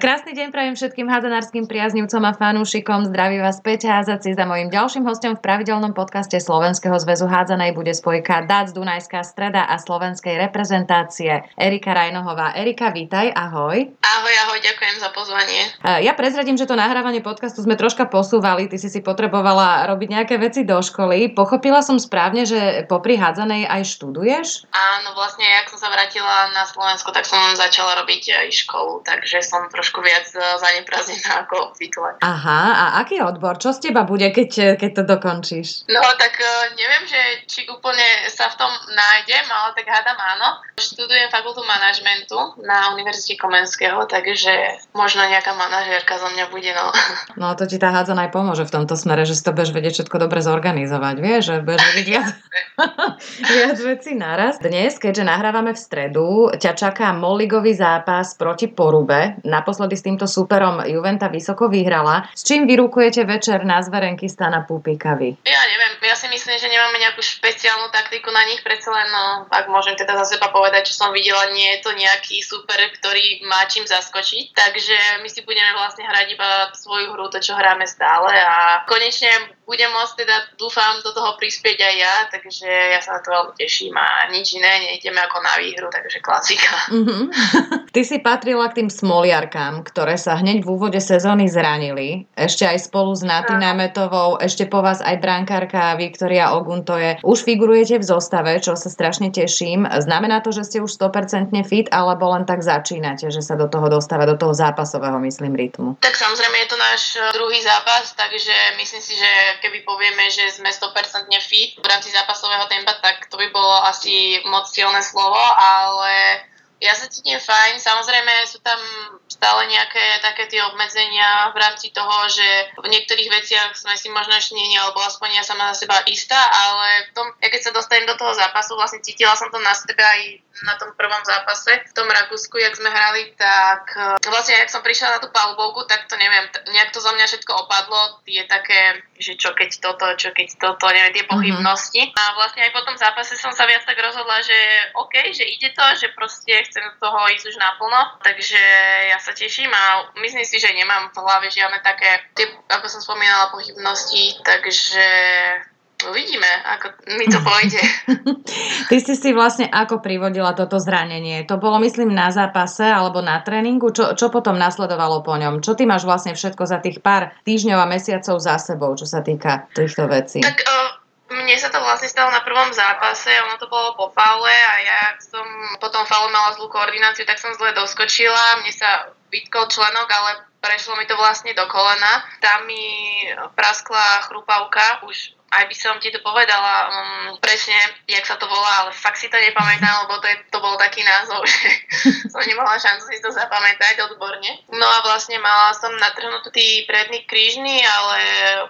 Krásny deň prajem všetkým hádzanárským priaznivcom a fanúšikom. Zdraví vás Peťa Házaci za mojím ďalším hostom v pravidelnom podcaste Slovenského zväzu hádzanej bude spojka DAC Dunajská streda a slovenskej reprezentácie Erika Rajnohová. Erika, vítaj, ahoj. Ahoj, ahoj, ďakujem za pozvanie. Ja prezradím, že to nahrávanie podcastu sme troška posúvali, ty si si potrebovala robiť nejaké veci do školy. Pochopila som správne, že popri hádzanej aj študuješ? Áno, vlastne, ak som sa vrátila na Slovensko, tak som začala robiť aj školu, takže som trošku trošku viac e, zaneprázdnená ako obvykle. Aha, a aký odbor? Čo z teba bude, keď, keď to dokončíš? No, tak e, neviem, že či úplne sa v tom nájdem, ale tak hádam áno. Študujem fakultu manažmentu na Univerzite Komenského, takže možno nejaká manažérka za mňa bude, no. No, to ti tá hádza aj pomôže v tomto smere, že si to budeš vedieť všetko dobre zorganizovať, vieš, že budeš vedieť viac, viac vecí naraz. Dnes, keďže nahrávame v stredu, ťa čaká Molligový zápas proti Porube. Naposledy naposledy s týmto superom Juventa vysoko vyhrala. S čím vyrukujete večer na zverenky Stana Pupika vy? Ja neviem, ja si myslím, že nemáme nejakú špeciálnu taktiku na nich, predsa len, no, ak môžem teda za seba povedať, čo som videla, nie je to nejaký super, ktorý má čím zaskočiť, takže my si budeme vlastne hrať iba svoju hru, to čo hráme stále a konečne budem môcť teda, dúfam, do toho prispieť aj ja, takže ja sa na to veľmi teším a nič iné, nejdeme ako na výhru, takže klasika. Mm-hmm. Ty si patrila k tým smoliarkám, ktoré sa hneď v úvode sezóny zranili, ešte aj spolu s Naty Námetovou, ešte po vás aj brankárka Viktoria Oguntoje. Už figurujete v zostave, čo sa strašne teším. Znamená to, že ste už 100% fit, alebo len tak začínate, že sa do toho dostáva, do toho zápasového, myslím, rytmu? Tak samozrejme je to náš druhý zápas, takže myslím si, že keby povieme, že sme 100% fit v rámci zápasového tempa, tak to by bolo asi moc silné slovo, ale ja sa cítim fajn. Samozrejme sú tam stále nejaké také tie obmedzenia v rámci toho, že v niektorých veciach sme si možno ešte nie, alebo aspoň ja sama za seba istá, ale v tom, ja keď sa dostanem do toho zápasu, vlastne cítila som to na sebe aj na tom prvom zápase v tom Rakúsku, jak sme hrali, tak e, vlastne, ak som prišla na tú palubovku, tak to neviem, nejak to zo mňa všetko opadlo, tie také, že čo keď toto, čo keď toto, neviem, tie mhm. pochybnosti. Mm-hmm. A vlastne aj po tom zápase som sa viac tak rozhodla, že OK, že ide to, že proste chcem do toho ísť už naplno, takže ja sa teším a myslím si, že nemám v hlave žiadne také, tie, ako som spomínala, pochybnosti, takže Uvidíme, ako mi to pôjde. Ty si si vlastne ako privodila toto zranenie? To bolo, myslím, na zápase alebo na tréningu? Čo, čo potom nasledovalo po ňom? Čo ty máš vlastne všetko za tých pár týždňov a mesiacov za sebou, čo sa týka týchto vecí? Tak uh, mne sa to vlastne stalo na prvom zápase, ono to bolo po faule a ja som potom faule mala zlú koordináciu, tak som zle doskočila, mne sa vytkol členok, ale prešlo mi to vlastne do kolena. Tam mi praskla chrupavka už aj by som ti to povedala um, presne, jak sa to volá, ale fakt si to nepamätám, lebo to, je, to bol taký názov, že som nemala šancu si to zapamätať odborne. No a vlastne mala som natrhnutý predný krížny, ale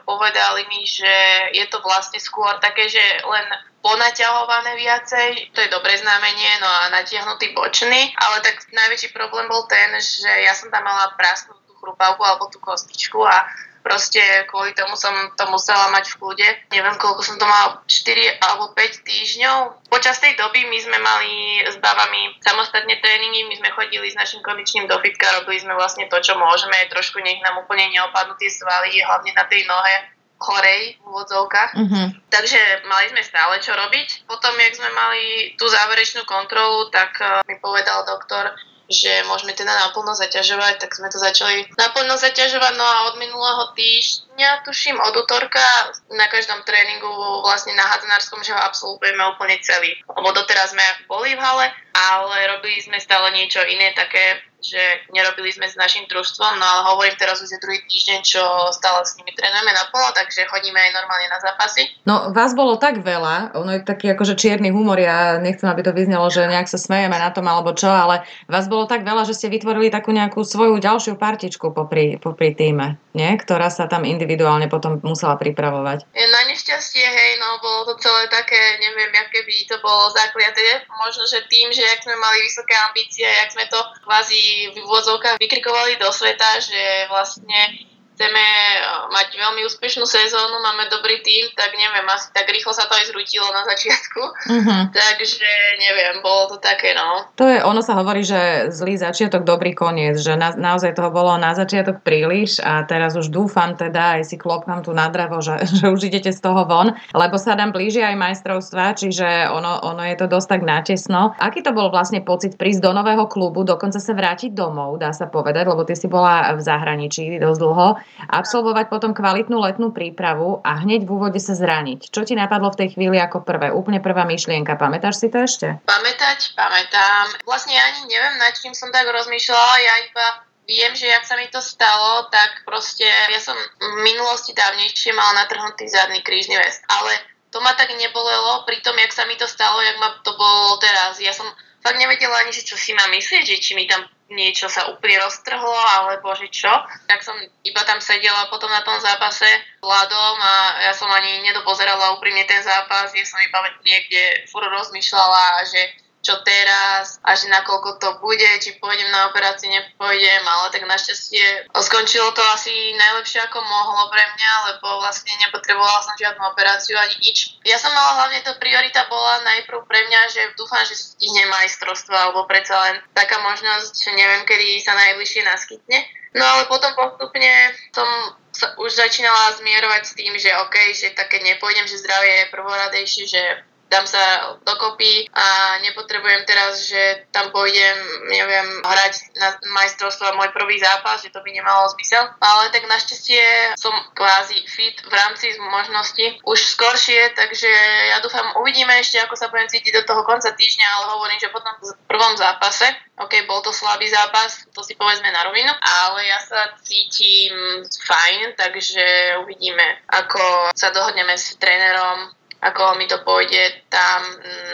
povedali mi, že je to vlastne skôr také, že len ponaťahované viacej, to je dobré znamenie, no a natiahnutý bočný, ale tak najväčší problém bol ten, že ja som tam mala prasnutú chrupavku alebo tú kostičku a proste kvôli tomu som to musela mať v kľude. Neviem, koľko som to mala, 4 alebo 5 týždňov. Počas tej doby my sme mali s babami samostatne tréningy, my sme chodili s našim kondičným do fitka, robili sme vlastne to, čo môžeme, trošku nech nám úplne neopadnú tie svaly, hlavne na tej nohe chorej v úvodzovkách. Mm-hmm. Takže mali sme stále čo robiť. Potom, jak sme mali tú záverečnú kontrolu, tak uh, mi povedal doktor, že môžeme teda naplno zaťažovať, tak sme to začali naplno zaťažovať. No a od minulého týždňa, tuším, od útorka na každom tréningu vlastne na hadzárskom, že ho absolvujeme úplne celý. Lebo doteraz sme boli v hale, ale robili sme stále niečo iné, také že nerobili sme s našim družstvom, no ale hovorím teraz už je druhý týždeň, čo stále s nimi trénujeme naplno, takže chodíme aj normálne na zápasy. No vás bolo tak veľa, ono je taký akože čierny humor, ja nechcem, aby to vyznelo, že nejak sa smejeme na tom alebo čo, ale vás bolo tak veľa, že ste vytvorili takú nejakú svoju ďalšiu partičku popri, popri týme, nie? ktorá sa tam individuálne potom musela pripravovať. Na nešťastie, hej, no bolo to celé také, neviem, aké by to bolo zakliaté. Možno, že tým, že ak sme mali vysoké ambície, jak sme to kvázi v úvodzovkách vykrikovali do sveta, že vlastne chceme eh, mať veľmi úspešnú sezónu, máme dobrý tým, tak neviem, asi tak rýchlo sa to aj zrutilo na začiatku. Uh-huh. Takže neviem, bolo to také, no. To je, ono sa hovorí, že zlý začiatok, dobrý koniec, že na, naozaj toho bolo na začiatok príliš a teraz už dúfam teda, aj si klopkám tu na dravo, že, že už idete z toho von, lebo sa nám blíži aj majstrovstva, čiže ono, ono je to dosť tak natesno. Aký to bol vlastne pocit prísť do nového klubu, dokonca sa vrátiť domov, dá sa povedať, lebo ty si bola v zahraničí dosť dlho, absolvovať potom kvalitnú letnú prípravu a hneď v úvode sa zraniť. Čo ti napadlo v tej chvíli ako prvé? Úplne prvá myšlienka. Pamätáš si to ešte? Pamätať, pamätám. Vlastne ani neviem, nad čím som tak rozmýšľala, ja iba viem, že jak sa mi to stalo, tak proste ja som v minulosti dávnejšie mala natrhnutý zadný krížny vest. Ale to ma tak nebolelo pri tom, jak sa mi to stalo, jak ma to bolo teraz. Ja som fakt nevedela ani, že čo si mám myslieť, že či mi tam niečo sa úplne roztrhlo, alebo že čo. Tak som iba tam sedela potom na tom zápase ľadom a ja som ani nedopozerala úprimne ten zápas, ja som iba niekde furt rozmýšľala, že čo teraz a že nakoľko to bude, či pôjdem na operáciu, nepôjdem, ale tak našťastie skončilo to asi najlepšie ako mohlo pre mňa, lebo vlastne nepotrebovala som žiadnu operáciu ani nič. Ja som mala hlavne to priorita bola najprv pre mňa, že dúfam, že stihnem majstrovstvo alebo predsa len taká možnosť, že neviem, kedy sa najbližšie naskytne. No ale potom postupne som sa už začínala zmierovať s tým, že OK, že také nepôjdem, že zdravie je prvoradejšie, že dám sa dokopy a nepotrebujem teraz, že tam pôjdem, neviem, hrať na majstrovstvo môj prvý zápas, že to by nemalo zmysel. Ale tak našťastie som kvázi fit v rámci možnosti už skoršie, takže ja dúfam, uvidíme ešte, ako sa budem cítiť do toho konca týždňa, ale hovorím, že potom v prvom zápase, OK, bol to slabý zápas, to si povedzme na rovinu, ale ja sa cítim fajn, takže uvidíme, ako sa dohodneme s trénerom, ako mi to pôjde tam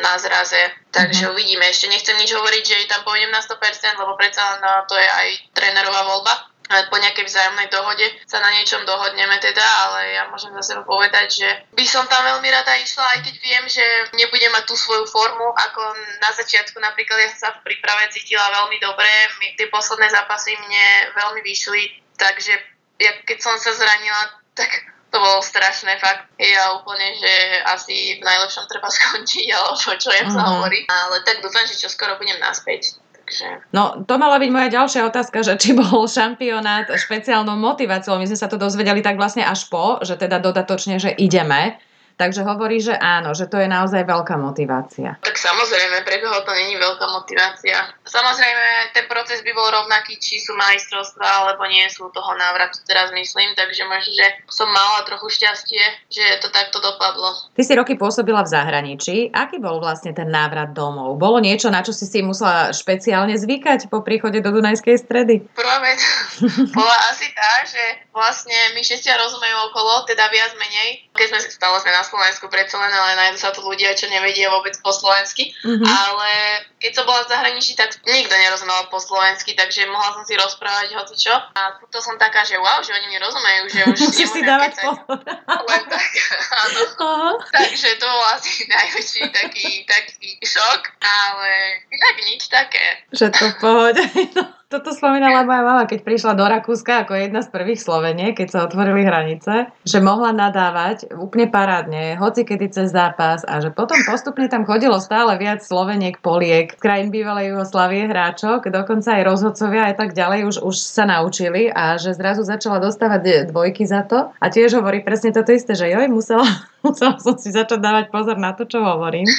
na zraze. Takže mm-hmm. uvidíme. Ešte nechcem nič hovoriť, že tam pôjdem na 100%, lebo predsa no, to je aj trénerová voľba. Po nejakej vzájomnej dohode sa na niečom dohodneme teda, ale ja môžem za seba povedať, že by som tam veľmi rada išla, aj keď viem, že nebudem mať tú svoju formu, ako na začiatku napríklad ja som sa v príprave cítila veľmi dobre, my, tie posledné zápasy mne veľmi vyšli, takže ja, keď som sa zranila, tak to bolo strašné fakt. Ja úplne, že asi v najlepšom treba skončiť, alebo čo ja sa uh-huh. hovorí. Ale tak dúfam, že čo skoro budem naspäť. Takže... No, to mala byť moja ďalšia otázka, že či bol šampionát špeciálnou motiváciou. My sme sa to dozvedeli tak vlastne až po, že teda dodatočne, že ideme. Takže hovorí, že áno, že to je naozaj veľká motivácia. Tak samozrejme, pre koho to není veľká motivácia. Samozrejme, ten proces by bol rovnaký, či sú majstrovstvá, alebo nie sú toho návratu, teraz myslím, takže možno, že som mala trochu šťastie, že to takto dopadlo. Ty si roky pôsobila v zahraničí. Aký bol vlastne ten návrat domov? Bolo niečo, na čo si si musela špeciálne zvykať po príchode do Dunajskej stredy? Prvá vec bola asi tá, že vlastne my všetci rozumejú okolo, teda viac menej. Keď sme stále sme na Slovensku predsa len, ale nájdú sa tu ľudia, čo nevedia vôbec po slovensky. Mm-hmm. Ale keď som bola v zahraničí, tak nikto nerozumel po slovensky, takže mohla som si rozprávať hoci čo. A to som taká, že wow, že oni mi rozumejú, že už Musíš si dávať pozor. Len tak, áno. Uh-huh. Takže to bol asi najväčší taký, taký šok, ale inak nič také. Že to v pohode. No. Toto spomínala moja mama, keď prišla do Rakúska ako jedna z prvých Slovenie, keď sa otvorili hranice, že mohla nadávať úplne parádne, hoci kedy cez zápas a že potom postupne tam chodilo stále viac Sloveniek, Poliek, krajín bývalej Jugoslavie hráčok, dokonca aj rozhodcovia aj tak ďalej už, už sa naučili a že zrazu začala dostávať dvojky za to a tiež hovorí presne toto isté, že joj, musela, musela som si začať dávať pozor na to, čo hovorím,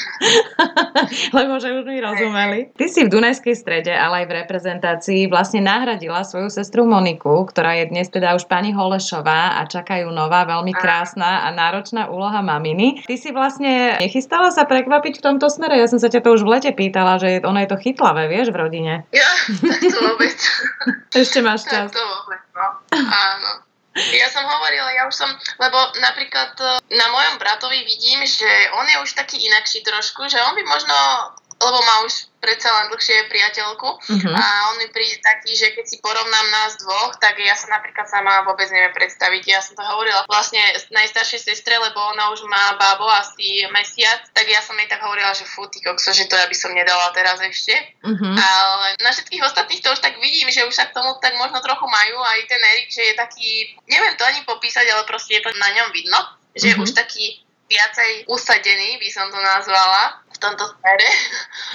lebo že už mi rozumeli. Ty si v Dunajskej strede, ale aj v reprezentácii vlastne nahradila svoju sestru Moniku, ktorá je dnes teda už pani Holešová a čakajú nová, veľmi krásna a náročná úloha maminy. Ty si vlastne nechystala sa prekvapiť v tomto smere? Ja som sa ťa to už v lete pýtala, že ono je to chytlavé, vieš, v rodine. Ja, to vôbec. Ešte máš čas. To vôbec, no. Áno. Ja som hovorila, ja už som, lebo napríklad e, na mojom bratovi vidím, že on je už taký inakší trošku, že on by možno, lebo má už predsa len dlhšie priateľku uh-huh. a on mi príde taký, že keď si porovnám nás dvoch, tak ja sa napríklad sama vôbec neviem predstaviť. Ja som to hovorila vlastne najstaršej sestre, lebo ona už má bábo asi mesiac, tak ja som jej tak hovorila, že fú, ty kokso, že to ja by som nedala teraz ešte. Uh-huh. Ale na všetkých ostatných to už tak vidím, že už sa k tomu tak možno trochu majú aj ten Erik, že je taký, neviem to ani popísať, ale proste je to na ňom vidno, že uh-huh. už taký viacej usadený, by som to nazvala, v tomto smere.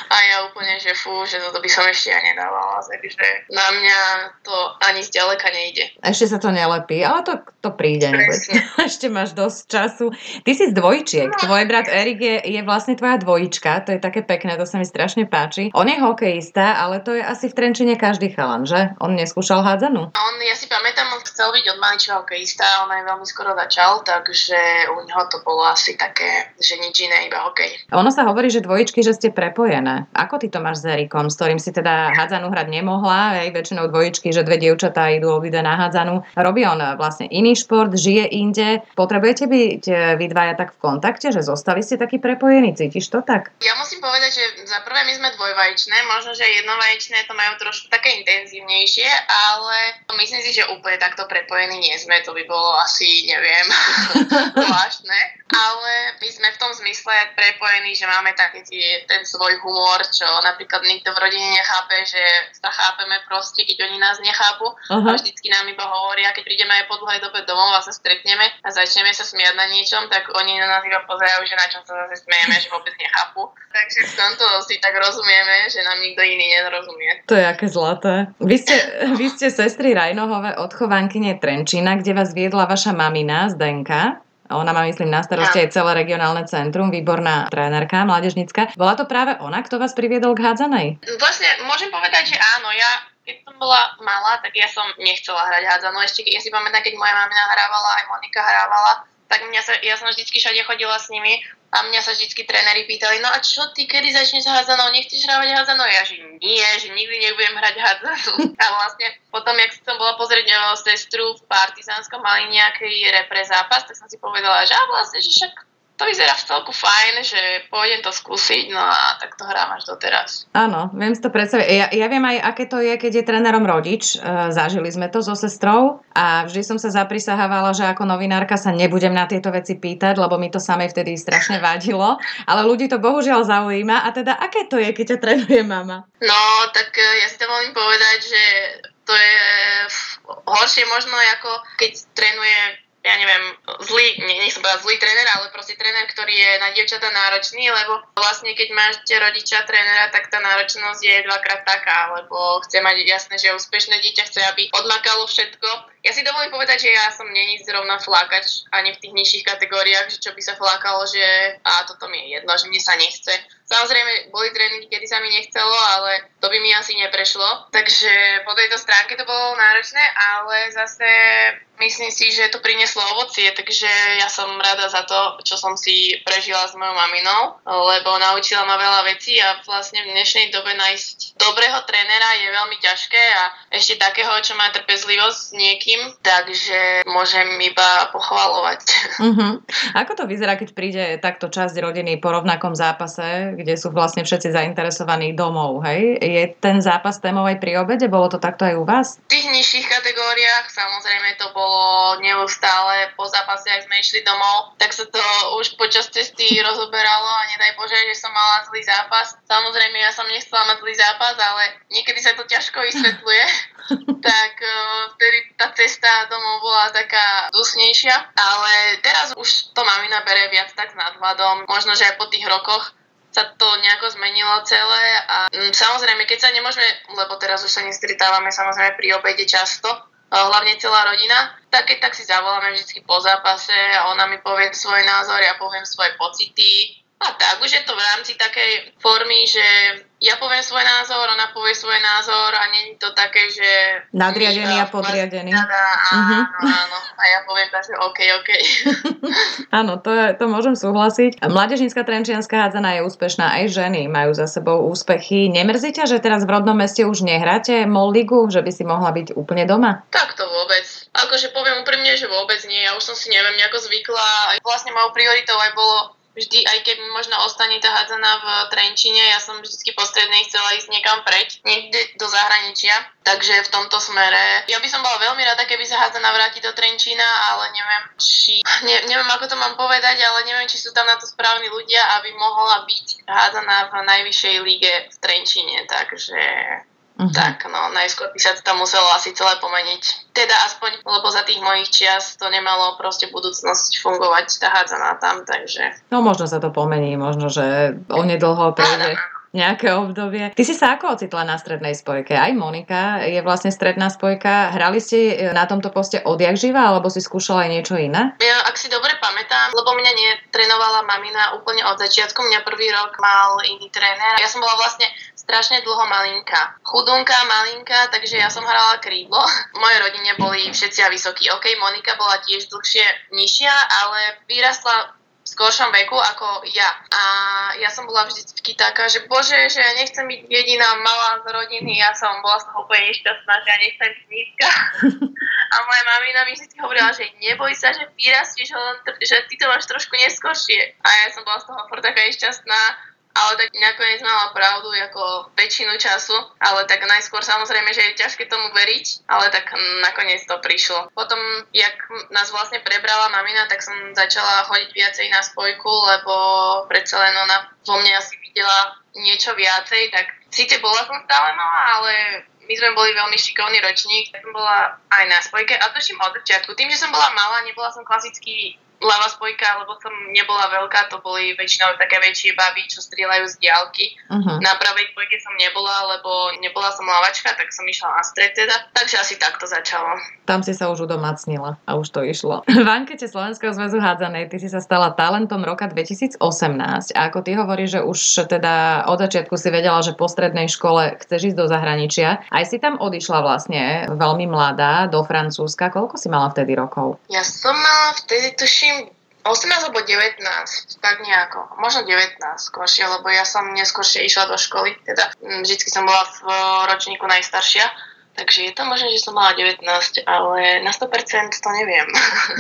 A ja úplne, že fú, že toto by som ešte aj nedávala. Takže na mňa to ani zďaleka nejde. Ešte sa to nelepí, ale to, to príde. Ešte máš dosť času. Ty si z dvojčiek. No. Tvoj brat Erik je, je vlastne tvoja dvojička. To je také pekné, to sa mi strašne páči. On je hokejista, ale to je asi v Trenčine každý chalan, že? On neskúšal hádzanú? On, ja si pamätám, on chcel byť od malička hokejista, on aj veľmi skoro začal, takže u neho to bolo asi také, že nič iné, iba hokej. Ono sa hovorí, že dvojičky, že ste prepojené. Ako ty to máš s Erikom, s ktorým si teda hádzanú hrať nemohla, aj väčšinou dvojičky, že dve dievčatá idú obide na hádzanú. Robí on vlastne iný šport, žije inde. Potrebujete byť e, vy dvaja tak v kontakte, že zostali ste takí prepojení, cítiš to tak? Ja musím povedať, že za prvé my sme dvojvajčné, možno, že jednovajčné to majú trošku také intenzívnejšie, ale myslím si, že úplne takto prepojení nie sme, to by bolo asi, neviem, zvláštne. Ale my sme v tom zmysle prepojení, že máme taký ten svoj humor, čo napríklad nikto v rodine nechápe, že sa chápeme proste, keď oni nás nechápu. Uh-huh. A vždycky nám iba hovoria, keď prídeme aj po dlhej dobe domov a sa stretneme a začneme sa smiať na niečom, tak oni na nás iba pozerajú, že na čom sa zase smejeme, že vôbec nechápu. Takže v tomto si tak rozumieme, že nám nikto iný nerozumie. To je aké zlaté. Vy ste, vy ste sestry Rajnohové odchovankyne Trenčína, kde vás viedla vaša mamina Zdenka. Ona má, myslím, na starosti aj celé regionálne centrum, výborná trénerka, mládežnická. Bola to práve ona, kto vás priviedol k hádzanej? Vlastne môžem povedať, že áno. Ja keď som bola malá, tak ja som nechcela hrať hádzanú. Ešte ja si pamätám, keď moja mamina hrávala, aj Monika hrávala, tak mňa sa, ja som vždy všade chodila s nimi a mňa sa vždy tréneri pýtali, no a čo ty, kedy začneš hádzanou, nechceš hrávať hádzanou? Ja že nie, že nikdy nebudem hrať hádzanú. A vlastne potom, jak som bola pozrieť o sestru v Partizánskom, mali nejaký repre zápas, tak som si povedala, že a vlastne, že však to vyzerá v celku fajn, že pôjdem to skúsiť, no a tak to hrám až doteraz. Áno, viem si to predstaviť. Ja, ja viem aj, aké to je, keď je trénerom rodič. E, zažili sme to so sestrou a vždy som sa zaprisahávala, že ako novinárka sa nebudem na tieto veci pýtať, lebo mi to samej vtedy strašne vadilo. Ale ľudí to bohužiaľ zaujíma. A teda, aké to je, keď ťa trénuje mama? No, tak e, ja si to môžem povedať, že to je horšie možno ako keď trénuje ja neviem, zlý, nie, nech som povedať zlý tréner, ale proste tréner, ktorý je na dievčata náročný, lebo vlastne keď máte rodiča trénera, tak tá náročnosť je dvakrát taká, lebo chce mať jasné, že úspešné dieťa chce, aby odmakalo všetko. Ja si dovolím povedať, že ja som není zrovna flákač ani v tých nižších kategóriách, že čo by sa flákalo, že a toto mi je jedno, že mne sa nechce. Samozrejme, boli tréningy, kedy sa mi nechcelo, ale to by mi asi neprešlo. Takže po tejto stránke to bolo náročné, ale zase myslím si, že to prinieslo ovocie, takže ja som rada za to, čo som si prežila s mojou maminou, lebo naučila ma veľa vecí a vlastne v dnešnej dobe nájsť dobrého trénera je veľmi ťažké a ešte takého, čo má trpezlivosť s niekým, takže môžem iba pochvalovať. Uh-huh. Ako to vyzerá, keď príde takto časť rodiny po rovnakom zápase, kde sú vlastne všetci zainteresovaní domov, hej? Je ten zápas témov aj pri obede? Bolo to takto aj u vás? V tých nižších kategóriách samozrejme to bolo neustále po zápase, ak sme išli domov, tak sa to už počas cesty rozoberalo a nedaj Bože, že som mala zlý zápas. Samozrejme, ja som nechcela mať zlý zápas, ale niekedy sa to ťažko vysvetľuje. tak uh, vtedy tá cesta domov bola taká dusnejšia, ale teraz už to mamina bere viac tak s nadhľadom. Možno, že aj po tých rokoch sa to nejako zmenilo celé a mm, samozrejme, keď sa nemôžeme, lebo teraz už sa nestretávame samozrejme pri obede často, hlavne celá rodina, tak keď tak si zavoláme vždy po zápase a ona mi povie svoj názor, ja poviem svoje pocity. A tak, už je to v rámci takej formy, že ja poviem svoj názor, ona povie svoj názor a nie je to také, že... Nadriadený a podriadený. Áno, uh-huh. áno. A ja poviem tak, že OK, OK. áno, to, je, to môžem súhlasiť. Mladežnícka trenčianská hádzaná je úspešná, aj ženy majú za sebou úspechy. Nemrzí ťa, že teraz v rodnom meste už nehráte MOL ligu, že by si mohla byť úplne doma? Tak to vôbec. Akože poviem úprimne, že vôbec nie. Ja už som si neviem nejako zvykla. Vlastne mojou prioritou aj bolo vždy, aj keď možno ostane tá hádzana v Trenčine, ja som vždy postrednej chcela ísť niekam preč, niekde do zahraničia. Takže v tomto smere, ja by som bola veľmi rada, keby sa hádzana vráti do Trenčína, ale neviem, či, ne, neviem ako to mám povedať, ale neviem, či sú tam na to správni ľudia, aby mohla byť hádzaná v najvyššej lige v Trenčíne. Takže Uh-huh. Tak, no, najskôr by sa to tam muselo asi celé pomeniť. Teda aspoň, lebo za tých mojich čias to nemalo proste budúcnosť fungovať, tá hádzaná tam, takže... No možno sa to pomení, možno, že onedlho prejde nejaké obdobie. Ty si sa ako ocitla na strednej spojke? Aj Monika je vlastne stredná spojka. Hrali ste na tomto poste odjak živa, alebo si skúšala aj niečo iné? Ja, ak si dobre pamätám, lebo mňa netrenovala mamina úplne od začiatku, mňa prvý rok mal iný tréner. Ja som bola vlastne strašne dlho malinka. Chudunka, malinka, takže ja som hrala krídlo. V mojej rodine boli všetci vysokí. OK, Monika bola tiež dlhšie nižšia, ale vyrastla v skoršom veku ako ja. A ja som bola vždycky taká, že bože, že ja nechcem byť jediná malá z rodiny, ja som bola z toho úplne nešťastná, že ja nechcem byť nízka. A moja mamina mi vždy hovorila, že neboj sa, že vyrastieš, že ty to máš trošku neskôršie. A ja som bola z toho furt taká nešťastná ale tak nakoniec mala pravdu ako väčšinu času, ale tak najskôr samozrejme, že je ťažké tomu veriť, ale tak nakoniec to prišlo. Potom, jak nás vlastne prebrala mamina, tak som začala chodiť viacej na spojku, lebo predsa len ona vo mne asi videla niečo viacej, tak síce bola som stále malá, ale my sme boli veľmi šikovný ročník, tak som bola aj na spojke a tuším od začiatku. Tým, že som bola malá, nebola som klasický ľava spojka, lebo som nebola veľká, to boli väčšinou také väčšie baby, čo strieľajú z diálky. Uh-huh. Na pravej spojke som nebola, lebo nebola som lavačka, tak som išla na stred teda. Takže asi takto začalo. Tam si sa už udomacnila a už to išlo. V ankete Slovenského zväzu hádzanej ty si sa stala talentom roka 2018 a ako ty hovoríš, že už teda od začiatku si vedela, že po strednej škole chceš ísť do zahraničia. Aj si tam odišla vlastne veľmi mladá do Francúzska. Koľko si mala vtedy rokov? Ja som mala vtedy tuším 18 alebo 19, tak nejako. Možno 19 skôršie, lebo ja som neskôršie išla do školy. Teda mm, vždycky som bola v ročníku najstaršia. Takže je to možné, že som mala 19, ale na 100% to neviem.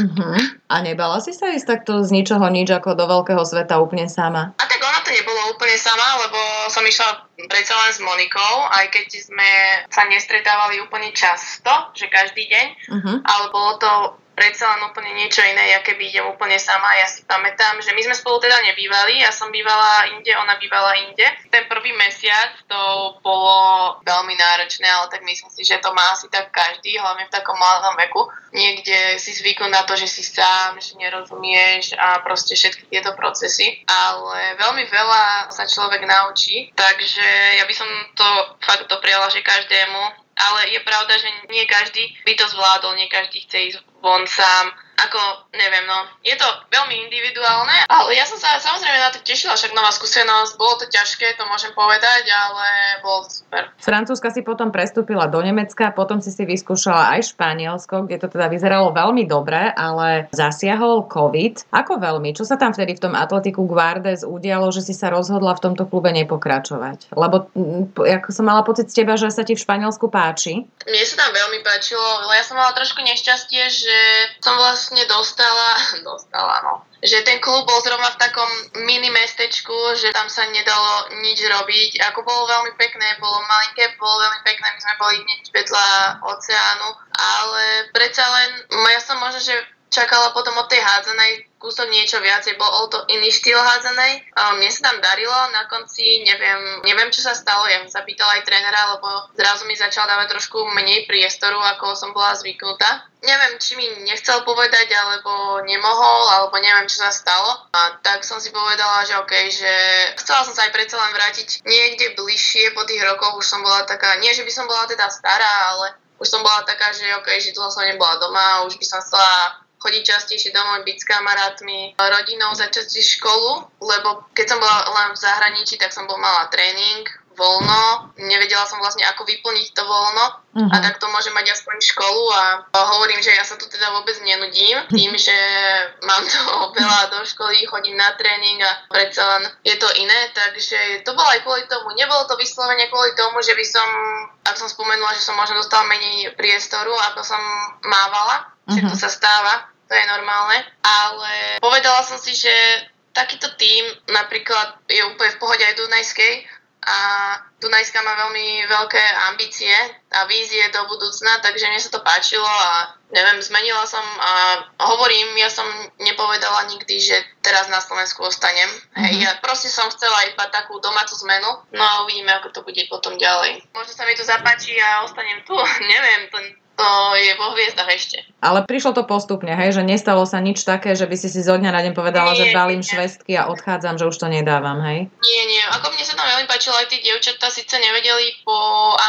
Uh-huh. A nebala si sa ísť takto z ničoho nič ako do veľkého sveta úplne sama? A tak ona to nebolo úplne sama, lebo som išla predsa len s Monikou, aj keď sme sa nestretávali úplne často, že každý deň, uh-huh. ale bolo to predsa len úplne niečo iné, ja keby idem úplne sama. Ja si pamätám, že my sme spolu teda nebývali, ja som bývala inde, ona bývala inde. Ten prvý mesiac to bolo veľmi náročné, ale tak myslím si, že to má asi tak každý, hlavne v takom mladom veku. Niekde si zvyknú na to, že si sám, že nerozumieš a proste všetky tieto procesy. Ale veľmi veľa sa človek naučí, takže ja by som to fakt dopriala, že každému ale je pravda, že nie každý by to zvládol, nie každý chce ísť von sám ako, neviem, no, je to veľmi individuálne, ale ja som sa samozrejme na to tešila, však nová skúsenosť, bolo to ťažké, to môžem povedať, ale bolo super. Z Francúzska si potom prestúpila do Nemecka, potom si si vyskúšala aj Španielsko, kde to teda vyzeralo veľmi dobre, ale zasiahol COVID. Ako veľmi? Čo sa tam vtedy v tom Atletiku Guardes udialo, že si sa rozhodla v tomto klube nepokračovať? Lebo ako som mala pocit z teba, že sa ti v Španielsku páči. Mne sa tam veľmi páčilo, ale ja som mala trošku nešťastie, že som vlastne vlastne dostala, dostala no, že ten klub bol zrovna v takom mini mestečku, že tam sa nedalo nič robiť. Ako bolo veľmi pekné, bolo malinké, bolo veľmi pekné, my sme boli hneď vedľa oceánu, ale predsa len, ja som možno, že čakala potom od tej hádzanej kúsok niečo viacej, bol to iný štýl hádzanej. Mne sa tam darilo, na konci neviem, neviem čo sa stalo, ja sa pýtala aj trénera, lebo zrazu mi začal dávať trošku menej priestoru, ako som bola zvyknutá. Neviem, či mi nechcel povedať, alebo nemohol, alebo neviem, čo sa stalo. A tak som si povedala, že OK, že chcela som sa aj predsa len vrátiť niekde bližšie po tých rokoch, už som bola taká, nie že by som bola teda stará, ale už som bola taká, že OK, že dlho som nebola doma, už by som chcela chodiť častejšie domov, byť s kamarátmi, rodinou, začať školu, lebo keď som bola len v zahraničí, tak som bol mala tréning, voľno, nevedela som vlastne ako vyplniť to voľno uh-huh. a tak to môže mať aspoň školu a hovorím, že ja sa tu teda vôbec nenudím tým, že mám to veľa do školy, chodím na tréning a predsa len je to iné, takže to bolo aj kvôli tomu, nebolo to vyslovene kvôli tomu, že by som, ak som spomenula, že som možno dostala menej priestoru, ako som mávala, uh-huh. že to sa stáva, to je normálne, ale povedala som si, že takýto tím napríklad je úplne v pohode aj Dunajskej a Dunajská má veľmi veľké ambície a vízie do budúcna, takže mne sa to páčilo a neviem, zmenila som a hovorím, ja som nepovedala nikdy, že teraz na Slovensku ostanem. Mm-hmm. Hej, ja proste som chcela iba takú domácu zmenu, no a uvidíme, ako to bude potom ďalej. Možno sa mi tu zapáči a ostanem tu, neviem, to, to je vo hviezdach ešte. Ale prišlo to postupne, hej, že nestalo sa nič také, že by si si zo dňa na deň povedala, nie, že balím nie. švestky a odchádzam, že už to nedávam, hej? Nie, nie. Ako mne sa tam veľmi páčilo, aj tí dievčatá síce nevedeli po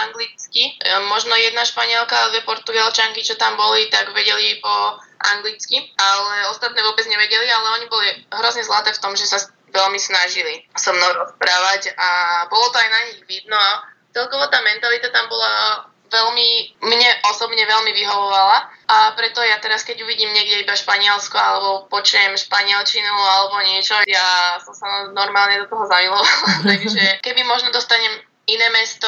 anglicky, e, možno jedna španielka a dve portugalčanky, čo tam boli, tak vedeli po anglicky, ale ostatné vôbec nevedeli, ale oni boli hrozne zlaté v tom, že sa veľmi snažili so mnou rozprávať a bolo to aj na nich vidno celkovo tá mentalita tam bola veľmi, mne osobne veľmi vyhovovala a preto ja teraz, keď uvidím niekde iba Španielsko alebo počujem španielčinu alebo niečo, ja som sa normálne do toho zamilovala. Takže keby možno dostanem iné mesto,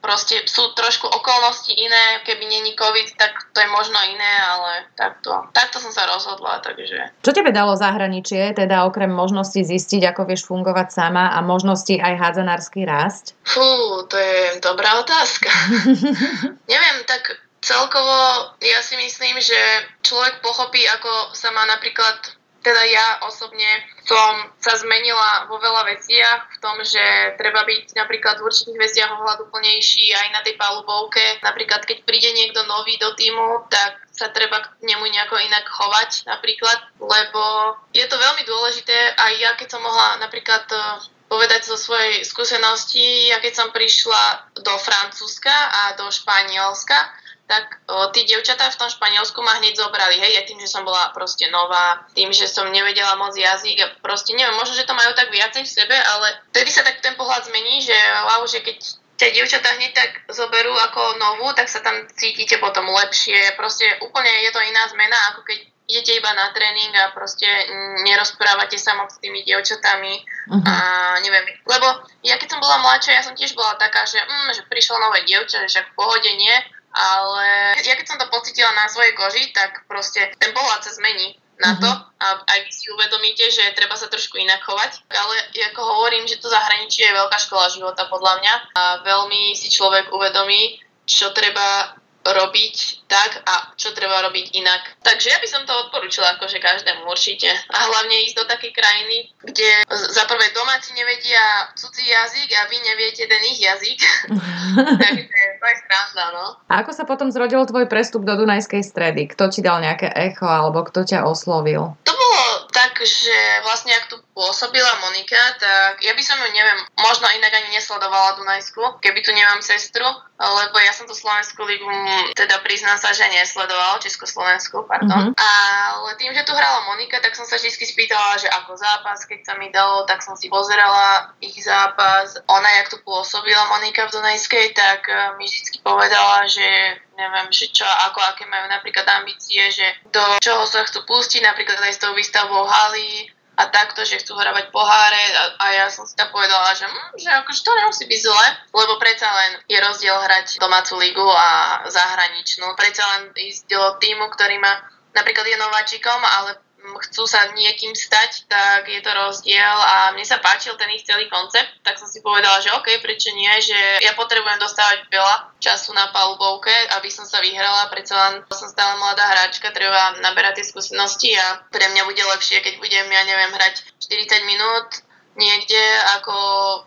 proste sú trošku okolnosti iné, keby není COVID, tak to je možno iné, ale takto, takto som sa rozhodla, takže. Čo tebe dalo zahraničie, teda okrem možnosti zistiť, ako vieš fungovať sama a možnosti aj hádzanársky rásť? Fú, to je dobrá otázka. Neviem, tak celkovo ja si myslím, že človek pochopí, ako sa má napríklad teda ja osobne som sa zmenila vo veľa veciach v tom, že treba byť napríklad v určitých veciach ohľaduplnejší aj na tej palubovke. Napríklad keď príde niekto nový do týmu, tak sa treba k nemu nejako inak chovať napríklad, lebo je to veľmi dôležité aj ja keď som mohla napríklad e, povedať zo svojej skúsenosti, ja keď som prišla do Francúzska a do Španielska, tak o, tí devčatá v tom Španielsku ma hneď zobrali, hej, ja tým, že som bola proste nová, tým, že som nevedela moc jazyk a proste neviem, možno, že to majú tak viacej v sebe, ale vtedy sa tak ten pohľad zmení, že wow, že keď ťa dievčatá hneď tak zoberú ako novú, tak sa tam cítite potom lepšie, proste úplne je to iná zmena, ako keď idete iba na tréning a proste nerozprávate sa moc s tými dievčatami. Uh-huh. a neviem, lebo ja keď som bola mladšia, ja som tiež bola taká, že, mm, že prišlo nové dievča, že však v pohode nie, ale ja keď som to pocitila na svojej koži, tak proste ten pohľad sa zmení na to mhm. a aj vy si uvedomíte, že treba sa trošku inak chovať. Ale ako hovorím, že to zahraničie je veľká škola života podľa mňa a veľmi si človek uvedomí, čo treba robiť tak a čo treba robiť inak. Takže ja by som to odporúčila akože každému určite. A hlavne ísť do takej krajiny, kde za prvé domáci nevedia cudzí jazyk a vy neviete ten ich jazyk. Takže to je sranda, no. A ako sa potom zrodil tvoj prestup do Dunajskej stredy? Kto ti dal nejaké echo alebo kto ťa oslovil? To bolo tak, že vlastne ak tu pôsobila Monika, tak ja by som ju, neviem, možno inak ani nesledovala Dunajsku, keby tu nemám sestru, lebo ja som tu Slovenskú ligu, teda priznám sa, že nesledovala, Československu, pardon. Mm-hmm. Ale tým, že tu hrala Monika, tak som sa vždy spýtala, že ako zápas, keď sa mi dalo, tak som si pozerala ich zápas. Ona, jak tu pôsobila Monika v Dunajskej, tak eh, mi vždy povedala, že neviem, že čo, ako, aké majú napríklad ambície, že do čoho sa chcú pustiť, napríklad aj s tou výstavbou haly, a takto, že chcú hrávať poháre a, a ja som si tak povedala, že, hm, že akože to nemusí byť zle, lebo predsa len je rozdiel hrať domácu ligu a zahraničnú. Predsa len ísť do týmu, ktorý má napríklad je nováčikom, ale chcú sa niekým stať, tak je to rozdiel a mne sa páčil ten ich celý koncept, tak som si povedala, že OK, prečo nie, že ja potrebujem dostávať veľa času na palubovke, aby som sa vyhrala, predsa len som stále mladá hráčka, treba naberať tie skúsenosti a pre mňa bude lepšie, keď budem, ja neviem, hrať 40 minút niekde ako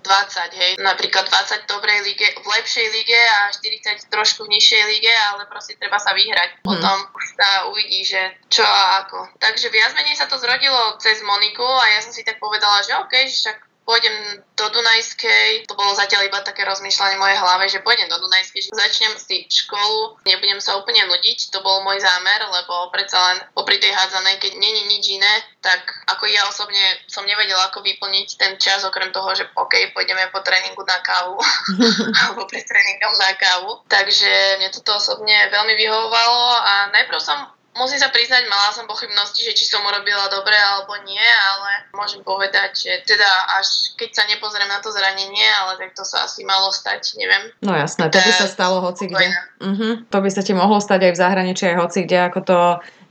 20, hej. Napríklad 20 v dobrej lige, v lepšej lige a 40 trošku v nižšej lige, ale proste treba sa vyhrať. Hmm. Potom už sa uvidí, že čo a ako. Takže viac menej sa to zrodilo cez Moniku a ja som si tak povedala, že OK, že však pôjdem do Dunajskej, to bolo zatiaľ iba také rozmýšľanie v mojej hlave, že pôjdem do Dunajskej, že začnem si školu, nebudem sa úplne nudiť, to bol môj zámer, lebo predsa len popri tej hádzanej, keď není nič iné, tak ako ja osobne som nevedela, ako vyplniť ten čas, okrem toho, že OK, pôjdeme po tréningu na kávu, alebo pred tréningom na kávu. Takže mne toto osobne veľmi vyhovovalo a najprv som Musím sa priznať, mala som pochybnosti, že či som urobila dobre alebo nie, ale môžem povedať, že teda až keď sa nepozriem na to zranenie, ale tak to sa asi malo stať, neviem. No jasné, to by sa stalo hoci kde. Uh-huh. To by sa ti mohlo stať aj v zahraničí, aj hoci kde, ako to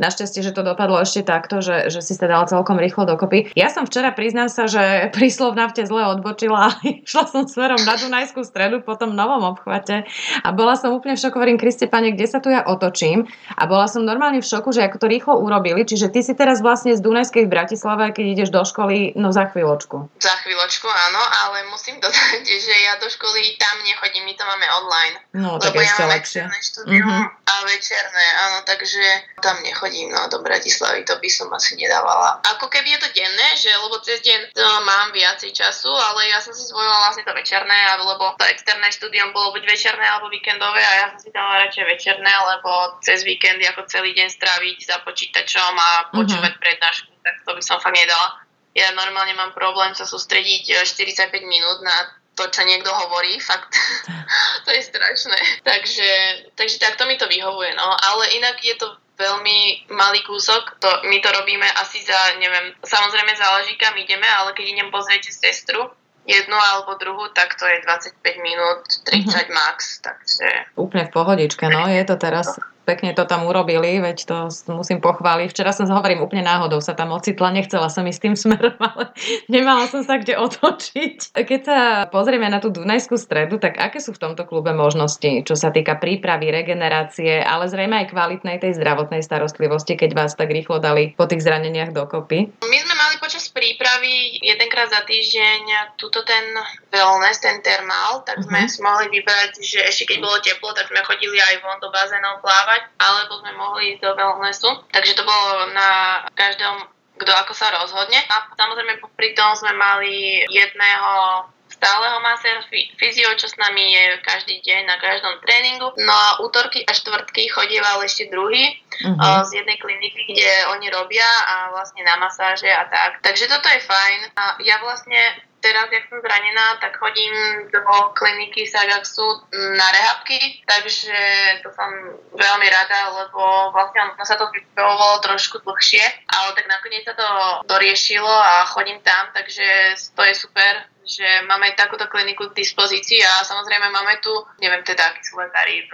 Našťastie, že to dopadlo ešte takto, že, že si sa dala celkom rýchlo dokopy. Ja som včera, priznám sa, že pri Slovnavte zle odbočila a išla som smerom na Dunajskú stredu po tom novom obchvate a bola som úplne v šoku, hovorím, Kriste, pane, kde sa tu ja otočím? A bola som normálne v šoku, že ako to rýchlo urobili, čiže ty si teraz vlastne z Dunajskej v Bratislave, keď ideš do školy, no za chvíľočku. Za chvíľočku, áno, ale musím dodať, že ja do školy tam nechodím, my to máme online. No, tak lebo ja mám lepšie. štúdium mm-hmm. a večerné, áno, takže tam nechodím no, do Bratislavy, to by som asi nedávala. Ako keby je to denné, že lebo cez deň to mám viacej času, ale ja som si zvolila vlastne to večerné, lebo to externé štúdium bolo buď večerné alebo víkendové a ja som si dala radšej večerné, lebo cez víkendy ako celý deň stráviť za počítačom a mhm. počúvať mm-hmm. prednášku, tak to by som fakt nedala. Ja normálne mám problém sa sústrediť 45 e, minút na to, čo niekto hovorí, fakt, to je strašné. Takže, takže takto mi to vyhovuje, no. Ale inak je to veľmi malý kúsok. To, my to robíme asi za, neviem, samozrejme záleží kam ideme, ale keď idem pozrieť sestru, jednu alebo druhú, tak to je 25 minút, 30 mm-hmm. max, takže... Úplne v pohodičke, no, je to teraz pekne to tam urobili, veď to musím pochváliť. Včera som hovorím úplne náhodou sa tam ocitla, nechcela som ísť tým smerom, ale nemala som sa kde otočiť. Keď sa pozrieme na tú Dunajskú stredu, tak aké sú v tomto klube možnosti, čo sa týka prípravy, regenerácie, ale zrejme aj kvalitnej tej zdravotnej starostlivosti, keď vás tak rýchlo dali po tých zraneniach dokopy? My sme mali počas prípravy jedenkrát za týždeň túto ten wellness, ten termál, tak sme uh-huh. si mohli vybrať, že ešte keď bolo teplo, tak sme chodili aj von do bazénov plávať plávať, alebo sme mohli ísť do wellnessu. Takže to bolo na každom, kto ako sa rozhodne. A samozrejme popri tom sme mali jedného stáleho maséra fyzio, čo s nami je každý deň na každom tréningu. No a útorky a štvrtky chodieval ešte druhý uh-huh. z jednej kliniky, kde oni robia a vlastne na masáže a tak. Takže toto je fajn. A ja vlastne teraz, jak som zranená, tak chodím do kliniky Sagaxu na rehabky, takže to som veľmi rada, lebo vlastne ono sa to vypravovalo trošku dlhšie, ale tak nakoniec sa to doriešilo a chodím tam, takže to je super že máme takúto kliniku k dispozícii a samozrejme máme tu, neviem teda, akí sú lekári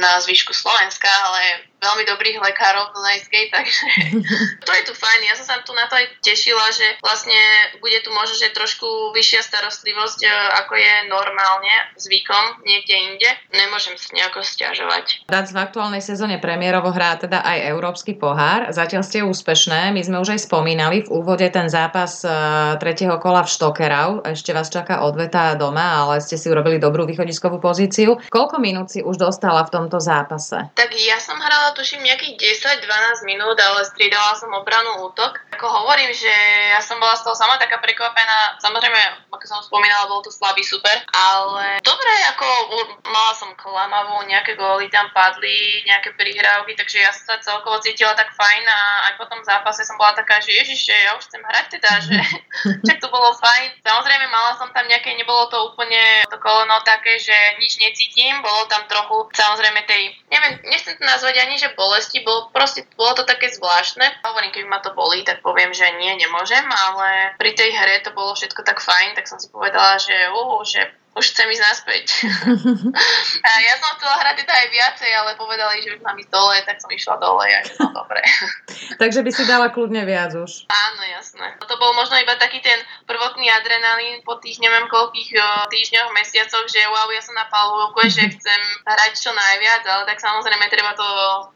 na zvyšku Slovenska, ale veľmi dobrých lekárov v Dunajskej, takže to je tu fajn. Ja som sa tu na to aj tešila, že vlastne bude tu možno, že trošku vyššia starostlivosť, e, ako je normálne zvykom niekde inde. Nemôžem sa nejako stiažovať. Dac v aktuálnej sezóne premiérovo hrá teda aj Európsky pohár. Zatiaľ ste úspešné. My sme už aj spomínali v úvode ten zápas e, tretieho kola v Štokerau. Ešte vás čaká odveta doma, ale ste si urobili dobrú východiskovú pozíciu. Koľko minút si už dostala v tomto zápase? Tak ja som hrala tuším nejakých 10-12 minút, ale striedala som obranu útok. Ako hovorím, že ja som bola z toho sama taká prekvapená. Samozrejme, ako som spomínala, bol to slabý super, ale dobre, ako mala som klamavú, nejaké góly tam padli, nejaké prihrávky, takže ja som sa celkovo cítila tak fajn a aj po tom zápase som bola taká, že ježiš, ja už chcem hrať teda, že čak to bolo fajn. Samozrejme, mala som tam nejaké, nebolo to úplne to koleno také, že nič necítim, bolo tam trochu, samozrejme tej, neviem, nechcem to nazvať ani, že bolesti, bolo, proste, bolo to také zvláštne. Hovorím, keď ma to bolí, tak poviem, že nie, nemôžem, ale pri tej hre to bolo všetko tak fajn, tak som si povedala, že, uh, že už chcem ísť naspäť. a ja som chcela hrať teda aj viacej, ale povedali, že už mám ísť dole, tak som išla dole a že no dobre. Takže by si dala kľudne viac už. Áno, jasné. To bol možno iba taký ten prvotný adrenalín po tých neviem koľkých týždňoch, mesiacoch, že wow, ja som na palúvku, že chcem hrať čo najviac, ale tak samozrejme treba to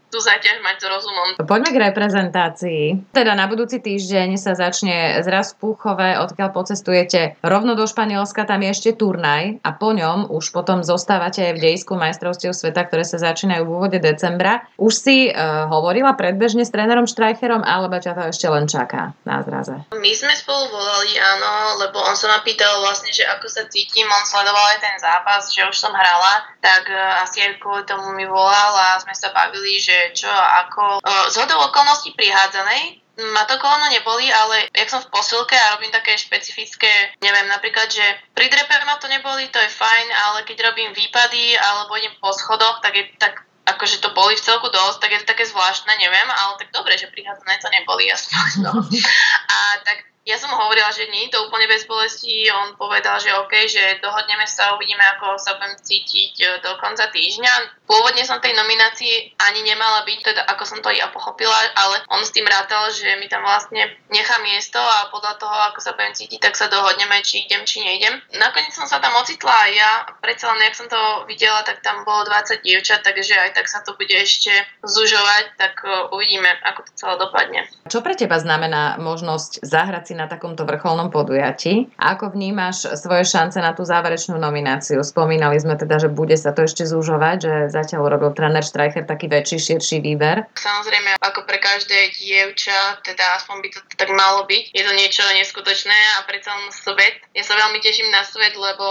tú záťaž mať s rozumom. Poďme k reprezentácii. Teda na budúci týždeň sa začne zraz v Púchove, odkiaľ pocestujete rovno do Španielska, tam je ešte turnaj a po ňom už potom zostávate aj v dejsku majstrovstiev sveta, ktoré sa začínajú v úvode decembra. Už si uh, hovorila predbežne s trénerom Štrajcherom, alebo ťa to ešte len čaká na zraze? My sme spolu volali, áno, lebo on sa ma pýtal vlastne, že ako sa cítim, on sledoval aj ten zápas, že už som hrala, tak uh, asi aj kvôli tomu mi volal a sme sa bavili, že čo ako. Z hodou okolností prihádzanej ma to koleno neboli, ale jak som v posilke a robím také špecifické, neviem, napríklad, že pri drepe ma to neboli, to je fajn, ale keď robím výpady alebo idem po schodoch, tak je tak akože to boli v celku dosť, tak je to také zvláštne, neviem, ale tak dobre, že prihádzané to neboli aspoň. No. A tak ja som hovorila, že nie je to úplne bez bolesti, on povedal, že OK, že dohodneme sa, uvidíme, ako sa budem cítiť e, do konca týždňa. Pôvodne som tej nominácii ani nemala byť, teda ako som to ja pochopila, ale on s tým rátal, že mi tam vlastne nechá miesto a podľa toho, ako sa budem cítiť, tak sa dohodneme, či idem, či nejdem. Nakoniec som sa tam ocitla aj ja, predsa len, jak som to videla, tak tam bolo 20 dievčat, takže aj tak sa to bude ešte zužovať, tak e, uvidíme, ako to celé dopadne. Čo pre teba znamená možnosť zahrať si na takomto vrcholnom podujatí. A ako vnímaš svoje šance na tú záverečnú nomináciu? Spomínali sme teda, že bude sa to ešte zúžovať, že zatiaľ urobil tréner Streicher taký väčší, širší výber. Samozrejme, ako pre každé dievča, teda aspoň by to tak malo byť. Je to niečo neskutočné a pre celý svet. Ja sa veľmi teším na svet, lebo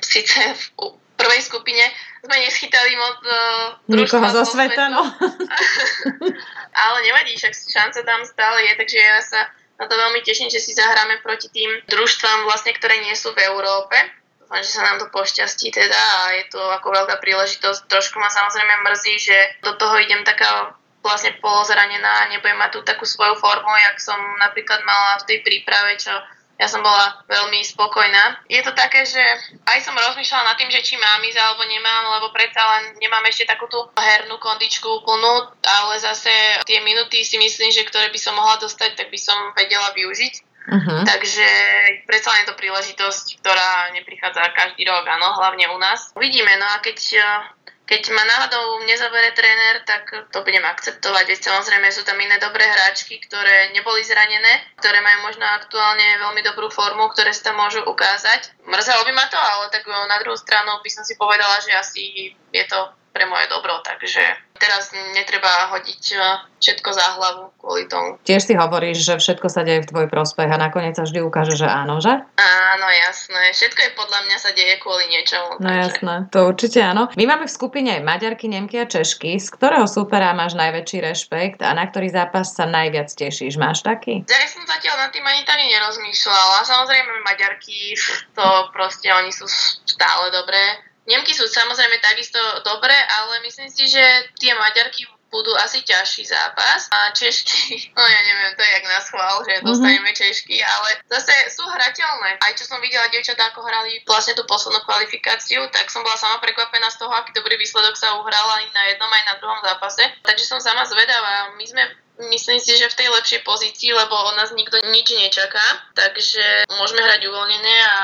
síce v prvej skupine sme neschytali moc uh, Nikoho zo sveta, no. Ale nevadí, však šance tam stále je, takže ja sa na to veľmi teším, že si zahráme proti tým družstvám, vlastne, ktoré nie sú v Európe. Dúfam, že sa nám to pošťastí teda a je to ako veľká príležitosť. Trošku ma samozrejme mrzí, že do toho idem taká vlastne polozranená a nebudem mať tú takú svoju formu, jak som napríklad mala v tej príprave, čo ja som bola veľmi spokojná. Je to také, že aj som rozmýšľala nad tým, že či mám ísť alebo nemám, lebo predsa len nemám ešte takú tú hernú kondičku úplnú, ale zase tie minuty si myslím, že ktoré by som mohla dostať, tak by som vedela využiť. Uh-huh. Takže predsa len je to príležitosť, ktorá neprichádza každý rok, áno, hlavne u nás. Uvidíme, no a keď keď ma náhodou nezabere tréner, tak to budem akceptovať. Veď samozrejme sú tam iné dobré hráčky, ktoré neboli zranené, ktoré majú možno aktuálne veľmi dobrú formu, ktoré sa môžu ukázať. Mrzelo by ma to, ale tak na druhú stranu by som si povedala, že asi je to pre moje dobro, takže teraz netreba hodiť e, všetko za hlavu kvôli tomu. Tiež si hovoríš, že všetko sa deje v tvoj prospech a nakoniec sa vždy ukáže, že áno, že? Áno, jasné. Všetko je podľa mňa sa deje kvôli niečomu. No takže... jasné, to určite áno. My máme v skupine aj Maďarky, Nemky a Češky. Z ktorého supera máš najväčší rešpekt a na ktorý zápas sa najviac tešíš? Máš taký? Ja som zatiaľ nad tým ani tak nerozmýšľala. Samozrejme Maďarky, to proste oni sú stále dobré Nemky sú samozrejme takisto dobré, ale myslím si, že tie Maďarky budú asi ťažší zápas a Češky, no ja neviem, to je jak na schvál, že mm-hmm. dostaneme Češky, ale zase sú hrateľné. Aj čo som videla dievčatá, ako hrali vlastne tú poslednú kvalifikáciu, tak som bola sama prekvapená z toho, aký dobrý výsledok sa uhrala aj na jednom, aj na druhom zápase. Takže som sama zvedavá. My sme myslím si, že v tej lepšej pozícii, lebo od nás nikto nič nečaká, takže môžeme hrať uvoľnené a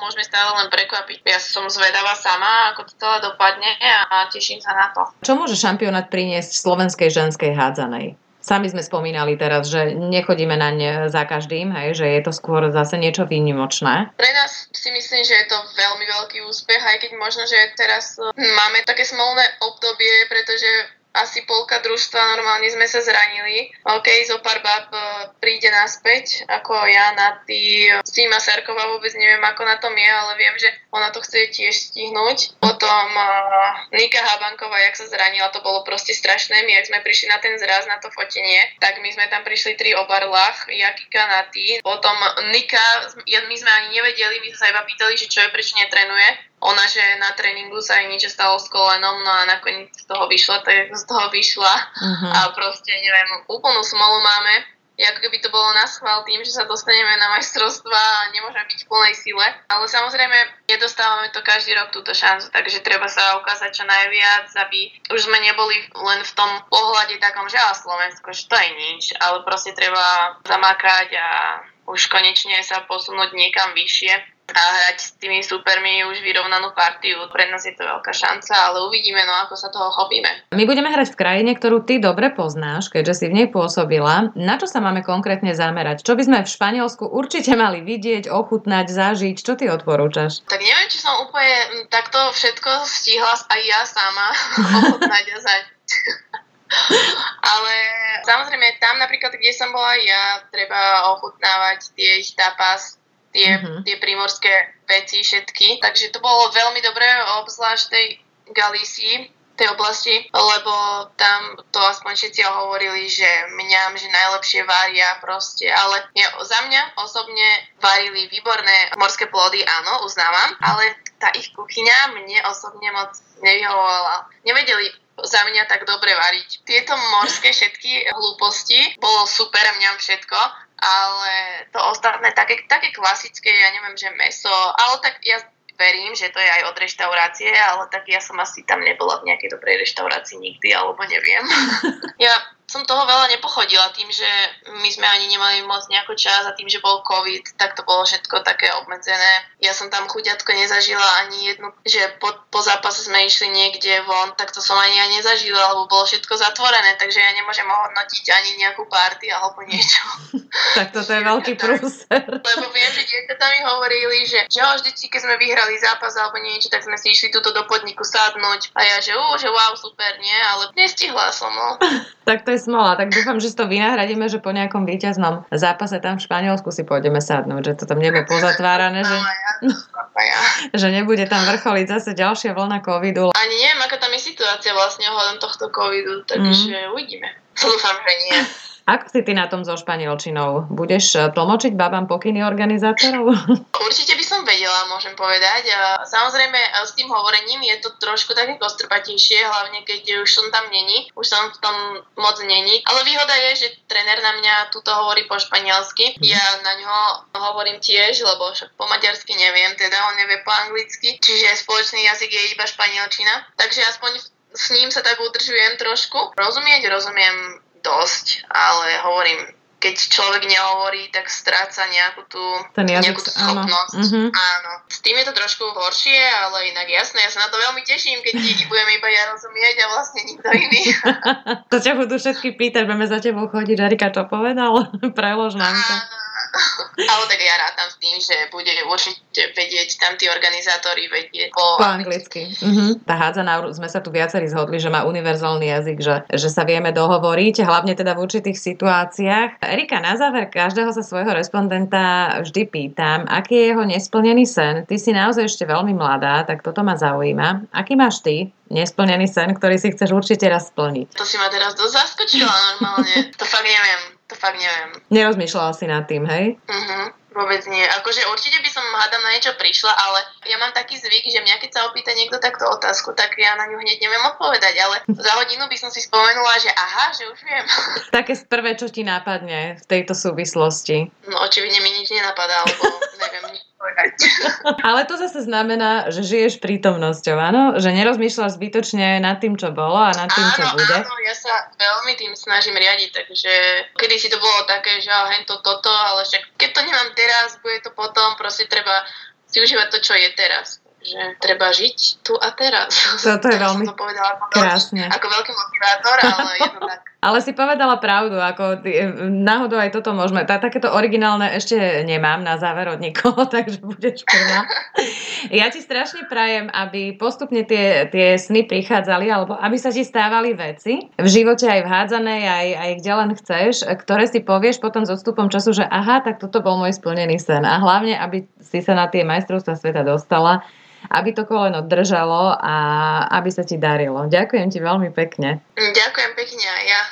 môžeme stále len prekvapiť. Ja som zvedavá sama, ako to celé dopadne a teším sa na to. Čo môže šampionát priniesť slovenskej ženskej hádzanej? Sami sme spomínali teraz, že nechodíme na ne za každým, hej, že je to skôr zase niečo výnimočné. Pre nás si myslím, že je to veľmi veľký úspech, aj keď možno, že teraz máme také smolné obdobie, pretože asi polka družstva, normálne sme sa zranili. OK, zo pár bab e, príde naspäť, ako ja na tý Sima Sarková vôbec neviem, ako na tom je, ale viem, že ona to chce tiež stihnúť. Potom uh, Nika Habanková, jak sa zranila, to bolo proste strašné. My, jak sme prišli na ten zraz, na to fotenie, tak my sme tam prišli tri obarlách, Jakika na tý. Potom Nika, my sme ani nevedeli, my sme sa iba pýtali, že čo je, prečo netrenuje ona, že na tréningu sa jej niečo stalo s kolenom, no a nakoniec z toho vyšla, tak z toho vyšla uh-huh. a proste, neviem, úplnú smolu máme, ako keby to bolo na schvál tým, že sa dostaneme na majstrovstva a nemôžeme byť v plnej sile. Ale samozrejme, nedostávame to každý rok túto šancu, takže treba sa ukázať čo najviac, aby už sme neboli len v tom pohľade takom, že a Slovensko, že to je nič, ale proste treba zamakať a už konečne sa posunúť niekam vyššie a hrať s tými supermi už vyrovnanú partiu. Pre nás je to veľká šanca, ale uvidíme, no ako sa toho chopíme. My budeme hrať v krajine, ktorú ty dobre poznáš, keďže si v nej pôsobila. Na čo sa máme konkrétne zamerať? Čo by sme v Španielsku určite mali vidieť, ochutnať, zažiť? Čo ty odporúčaš? Tak neviem, či som úplne takto všetko stihla aj ja sama ochutnať a zažiť. Ale samozrejme tam napríklad, kde som bola ja, treba ochutnávať tie ich tapas, tie, mm-hmm. tie primorské veci všetky. Takže to bolo veľmi dobré, obzvlášť tej Galícii, tej oblasti, lebo tam to aspoň všetci hovorili, že mňam, že najlepšie varia proste, ale ja, za mňa osobne varili výborné morské plody, áno, uznávam, ale tá ich kuchyňa mne osobne moc nevyhovovala. Nevedeli za mňa tak dobre variť. Tieto morské všetky hlúposti bolo super, mňam všetko, ale to ostatné, také, také klasické, ja neviem, že meso, ale tak ja verím, že to je aj od reštaurácie, ale tak ja som asi tam nebola v nejakej dobrej reštaurácii nikdy, alebo neviem. ja som toho veľa nepochodila tým, že my sme ani nemali moc nejako čas a tým, že bol COVID, tak to bolo všetko také obmedzené. Ja som tam chuďatko nezažila ani jednu, že po, po zápase sme išli niekde von, tak to som ani ja nezažila, lebo bolo všetko zatvorené, takže ja nemôžem hodnotiť ani nejakú party alebo niečo. tak toto je veľký prúser. Lebo viem, že dieťatá mi hovorili, že, že vždycky, keď sme vyhrali zápas alebo niečo, tak sme si išli túto do podniku sadnúť a ja, že, ú, že wow, super, nie, ale nestihla som, no. tak to je smola, tak dúfam, že si to vynahradíme, že po nejakom víťaznom zápase tam v Španielsku si pôjdeme sadnúť, že to tam nebude pozatvárané, že, že nebude tam vrcholiť zase ďalšia vlna covidu. Ani neviem, aká tam je situácia vlastne ohľadom tohto covidu, takže mm. uvidíme. Dúfam, že nie. Ako si ty na tom so španielčinou? Budeš e, tlmočiť babám pokyny organizátorov? Určite by som vedela, môžem povedať. Samozrejme, e, s tým hovorením je to trošku také kostrpatejšie, hlavne keď už som tam není, už som v tom moc není. Ale výhoda je, že tréner na mňa tuto hovorí po španielsky. Mhm. Ja na ňo hovorím tiež, lebo po maďarsky neviem, teda on nevie po anglicky, čiže spoločný jazyk je iba španielčina. Takže aspoň s ním sa tak udržujem trošku. Rozumieť, rozumiem dosť, ale hovorím, keď človek nehovorí, tak stráca nejakú tú, Ten jazyk, nejakú tú schopnosť. Áno. Mm-hmm. áno. S tým je to trošku horšie, ale inak jasné, ja sa na to veľmi teším, keď budeme iba ja rozumieť a vlastne nikto iný. to ťa budú všetky pýtať, budeme za tebou chodiť, Erika čo povedal? Prelož nám to. Áno ale tak ja rátam s tým, že bude určite vedieť tam tí organizátori vedieť po, po anglicky. Uh-huh. Tá hádzaná, sme sa tu viacerí zhodli, že má univerzálny jazyk, že, že sa vieme dohovoriť, hlavne teda v určitých situáciách. Erika, na záver každého sa svojho respondenta vždy pýtam, aký je jeho nesplnený sen. Ty si naozaj ešte veľmi mladá, tak toto ma zaujíma. Aký máš ty nesplnený sen, ktorý si chceš určite raz splniť? To si ma teraz dosť zaskočila normálne. to fakt neviem. To fakt neviem. Nerozmýšľala si nad tým, hej? Mhm, vôbec nie. Akože určite by som hádam na niečo prišla, ale ja mám taký zvyk, že mňa keď sa opýta niekto takto otázku, tak ja na ňu hneď neviem odpovedať, ale za hodinu by som si spomenula, že aha, že už viem. Také prvé, čo ti nápadne v tejto súvislosti? No očividne mi nič nenapadá, lebo neviem nič Ale to zase znamená, že žiješ prítomnosťou, áno? Že nerozmýšľaš zbytočne nad tým, čo bolo a nad tým, áno, čo bude. Áno, ja sa veľmi tým snažím riadiť, takže kedy si to bolo také, že hen to toto, ale však keď to nemám teraz, bude to potom, proste treba si užívať to, čo je teraz že treba žiť tu a teraz. Toto je veľmi to povedala ako krásne. Veľký, ako veľký motivátor, ale je to tak. Ale si povedala pravdu, ako ty, náhodou aj toto môžeme. Tá, takéto originálne ešte nemám na záver od nikoho, takže budeš prvá. Ja ti strašne prajem, aby postupne tie, tie sny prichádzali, alebo aby sa ti stávali veci v živote aj v hádzanej, aj, aj kde len chceš, ktoré si povieš potom s odstupom času, že aha, tak toto bol môj splnený sen. A hlavne, aby si sa na tie majstrovstvá sveta dostala aby to koleno držalo a aby sa ti darilo. Ďakujem ti veľmi pekne. Ďakujem pekne aj ja.